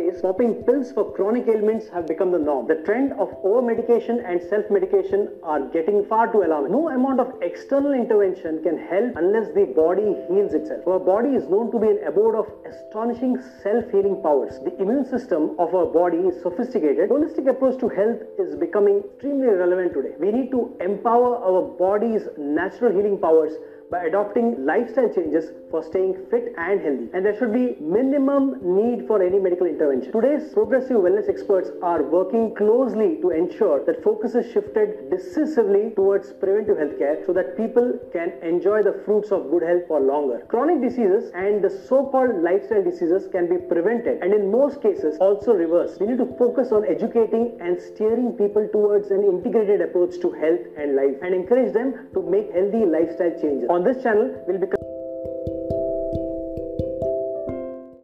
days, popping pills for chronic ailments have become the norm. The trend of over medication and self medication are getting far too alarming. No amount of external intervention can help unless the body heals itself. Our body is known to be an abode of astonishing self healing powers. The immune system of our body is sophisticated. Holistic approach to health is becoming extremely relevant today. We need to empower our body's natural healing powers by adopting lifestyle changes for staying fit and healthy. And there should be minimum need for any medical intervention. Today's progressive wellness experts are working closely to ensure that focus is shifted decisively towards preventive healthcare so that people can enjoy the fruits of good health for longer. Chronic diseases and the so-called lifestyle diseases can be prevented and in most cases also reversed. We need to focus on educating and steering people towards an integrated approach to health and life and encourage them to make healthy lifestyle changes. On this channel, we'll be